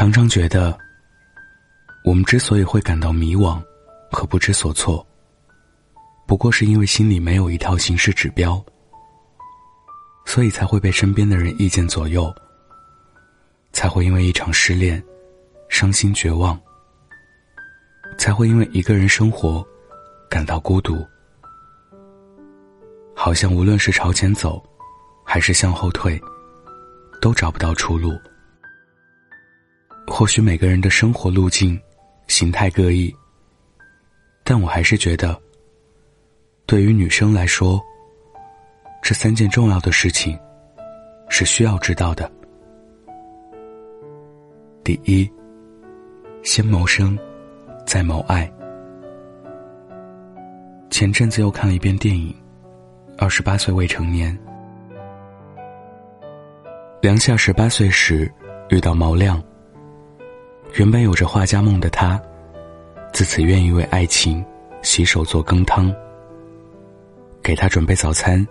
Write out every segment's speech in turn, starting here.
常常觉得，我们之所以会感到迷惘和不知所措，不过是因为心里没有一套行事指标，所以才会被身边的人意见左右，才会因为一场失恋伤心绝望，才会因为一个人生活感到孤独，好像无论是朝前走，还是向后退，都找不到出路。或许每个人的生活路径、形态各异，但我还是觉得，对于女生来说，这三件重要的事情是需要知道的。第一，先谋生，再谋爱。前阵子又看了一遍电影《二十八岁未成年》，梁夏十八岁时遇到毛亮。原本有着画家梦的他，自此愿意为爱情洗手做羹汤，给他准备早餐，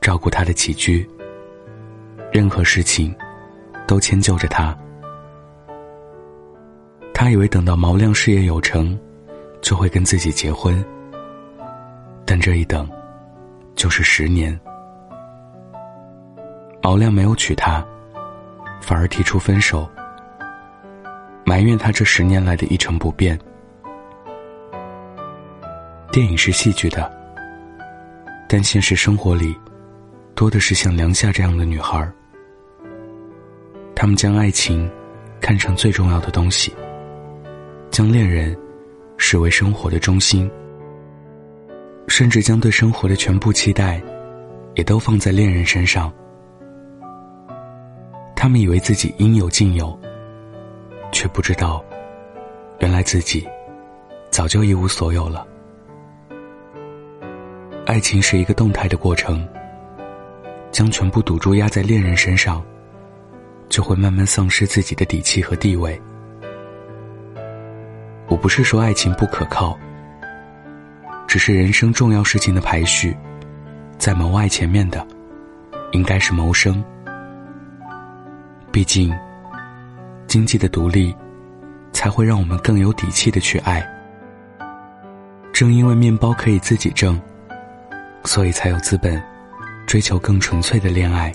照顾他的起居。任何事情都迁就着他。他以为等到毛亮事业有成，就会跟自己结婚，但这一等就是十年。毛亮没有娶她，反而提出分手。埋怨他这十年来的一成不变。电影是戏剧的，但现实生活里，多的是像梁夏这样的女孩儿。她们将爱情看成最重要的东西，将恋人视为生活的中心，甚至将对生活的全部期待，也都放在恋人身上。他们以为自己应有尽有。却不知道，原来自己早就一无所有了。爱情是一个动态的过程，将全部赌注压在恋人身上，就会慢慢丧失自己的底气和地位。我不是说爱情不可靠，只是人生重要事情的排序，在谋爱前面的，应该是谋生。毕竟。经济的独立，才会让我们更有底气的去爱。正因为面包可以自己挣，所以才有资本追求更纯粹的恋爱。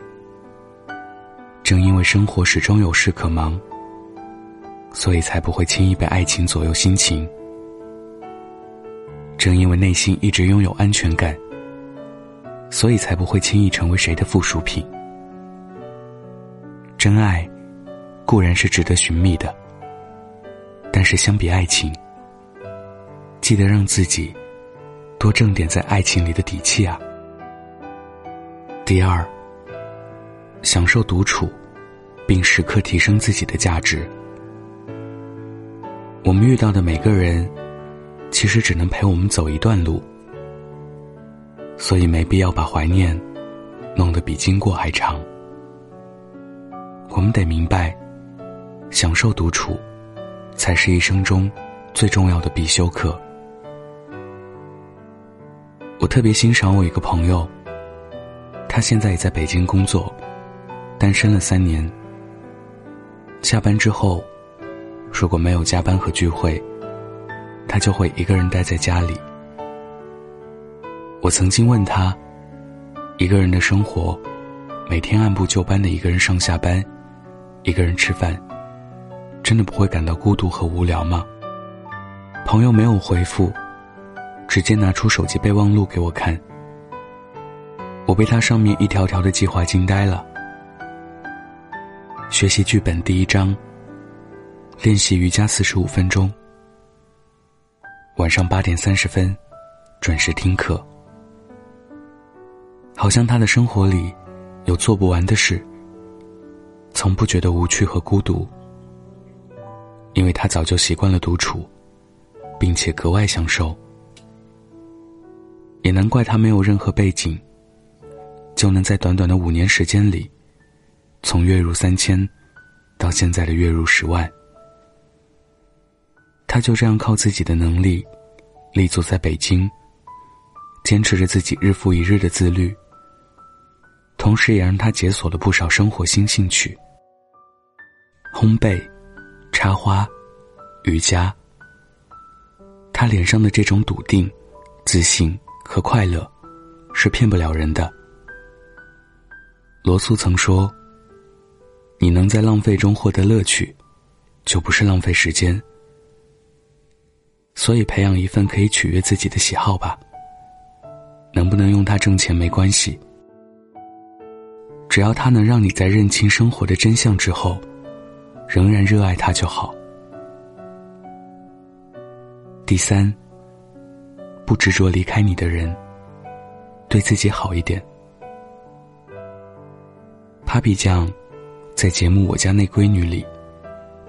正因为生活始终有事可忙，所以才不会轻易被爱情左右心情。正因为内心一直拥有安全感，所以才不会轻易成为谁的附属品。真爱。固然是值得寻觅的，但是相比爱情，记得让自己多挣点在爱情里的底气啊。第二，享受独处，并时刻提升自己的价值。我们遇到的每个人，其实只能陪我们走一段路，所以没必要把怀念弄得比经过还长。我们得明白。享受独处，才是一生中最重要的必修课。我特别欣赏我一个朋友，他现在也在北京工作，单身了三年。下班之后，如果没有加班和聚会，他就会一个人待在家里。我曾经问他，一个人的生活，每天按部就班的一个人上下班，一个人吃饭。真的不会感到孤独和无聊吗？朋友没有回复，直接拿出手机备忘录给我看。我被他上面一条条的计划惊呆了。学习剧本第一章，练习瑜伽四十五分钟，晚上八点三十分准时听课。好像他的生活里有做不完的事，从不觉得无趣和孤独。因为他早就习惯了独处，并且格外享受，也难怪他没有任何背景，就能在短短的五年时间里，从月入三千，到现在的月入十万。他就这样靠自己的能力，立足在北京，坚持着自己日复一日的自律，同时也让他解锁了不少生活新兴趣，烘焙。插花、瑜伽。他脸上的这种笃定、自信和快乐，是骗不了人的。罗素曾说：“你能在浪费中获得乐趣，就不是浪费时间。”所以，培养一份可以取悦自己的喜好吧。能不能用它挣钱没关系，只要它能让你在认清生活的真相之后，仍然热爱它就好。第三，不执着离开你的人，对自己好一点。Papi 酱在节目《我家那闺女》里，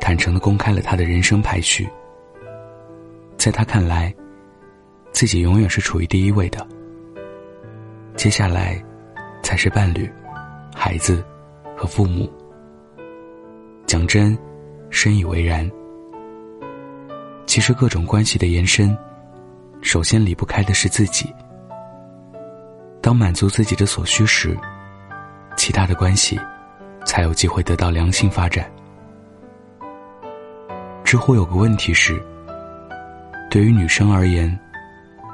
坦诚的公开了他的人生排序。在他看来，自己永远是处于第一位的，接下来才是伴侣、孩子和父母。讲真，深以为然。其实，各种关系的延伸，首先离不开的是自己。当满足自己的所需时，其他的关系才有机会得到良性发展。知乎有个问题是：对于女生而言，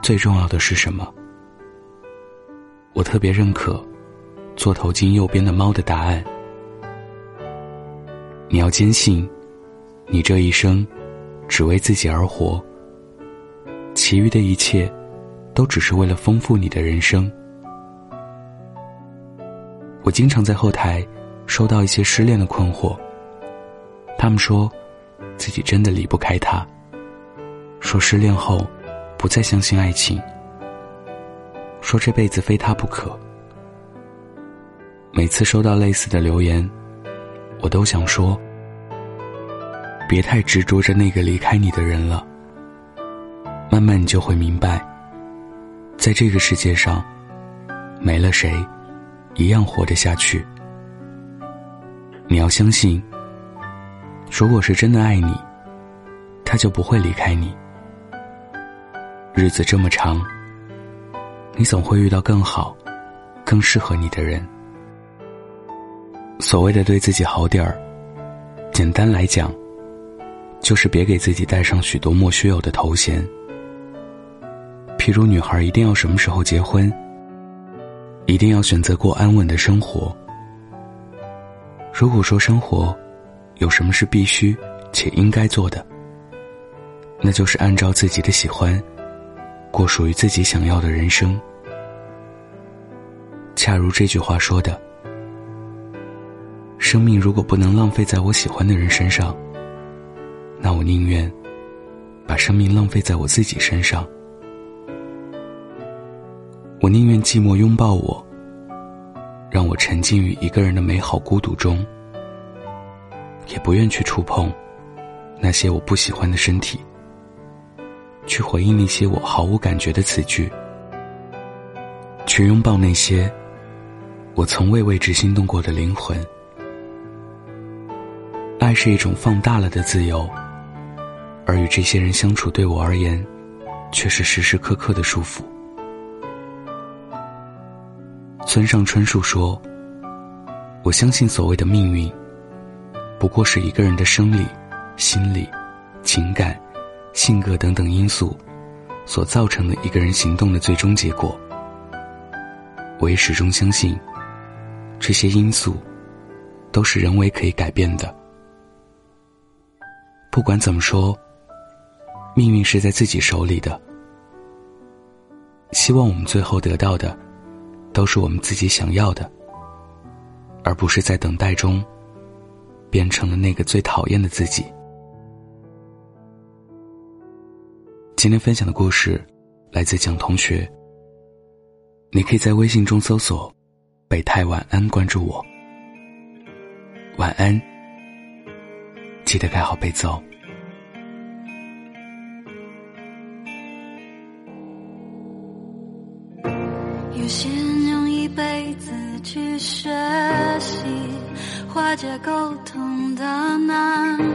最重要的是什么？我特别认可座头巾右边的猫的答案。你要坚信，你这一生。只为自己而活，其余的一切，都只是为了丰富你的人生。我经常在后台收到一些失恋的困惑，他们说自己真的离不开他，说失恋后不再相信爱情，说这辈子非他不可。每次收到类似的留言，我都想说。别太执着着那个离开你的人了，慢慢你就会明白，在这个世界上，没了谁，一样活得下去。你要相信，如果是真的爱你，他就不会离开你。日子这么长，你总会遇到更好、更适合你的人。所谓的对自己好点儿，简单来讲。就是别给自己带上许多莫须有的头衔，譬如女孩一定要什么时候结婚，一定要选择过安稳的生活。如果说生活有什么是必须且应该做的，那就是按照自己的喜欢，过属于自己想要的人生。恰如这句话说的：“生命如果不能浪费在我喜欢的人身上。”那我宁愿把生命浪费在我自己身上。我宁愿寂寞拥抱我，让我沉浸于一个人的美好孤独中，也不愿去触碰那些我不喜欢的身体，去回应那些我毫无感觉的词句，去拥抱那些我从未为之心动过的灵魂。爱是一种放大了的自由。而与这些人相处，对我而言，却是时时刻刻的束缚。村上春树说：“我相信所谓的命运，不过是一个人的生理、心理、情感、性格等等因素所造成的一个人行动的最终结果。我也始终相信，这些因素都是人为可以改变的。不管怎么说。”命运是在自己手里的，希望我们最后得到的，都是我们自己想要的，而不是在等待中，变成了那个最讨厌的自己。今天分享的故事来自蒋同学，你可以在微信中搜索“北太晚安”，关注我。晚安，记得盖好被子哦。有些人用一辈子去学习化解沟通的难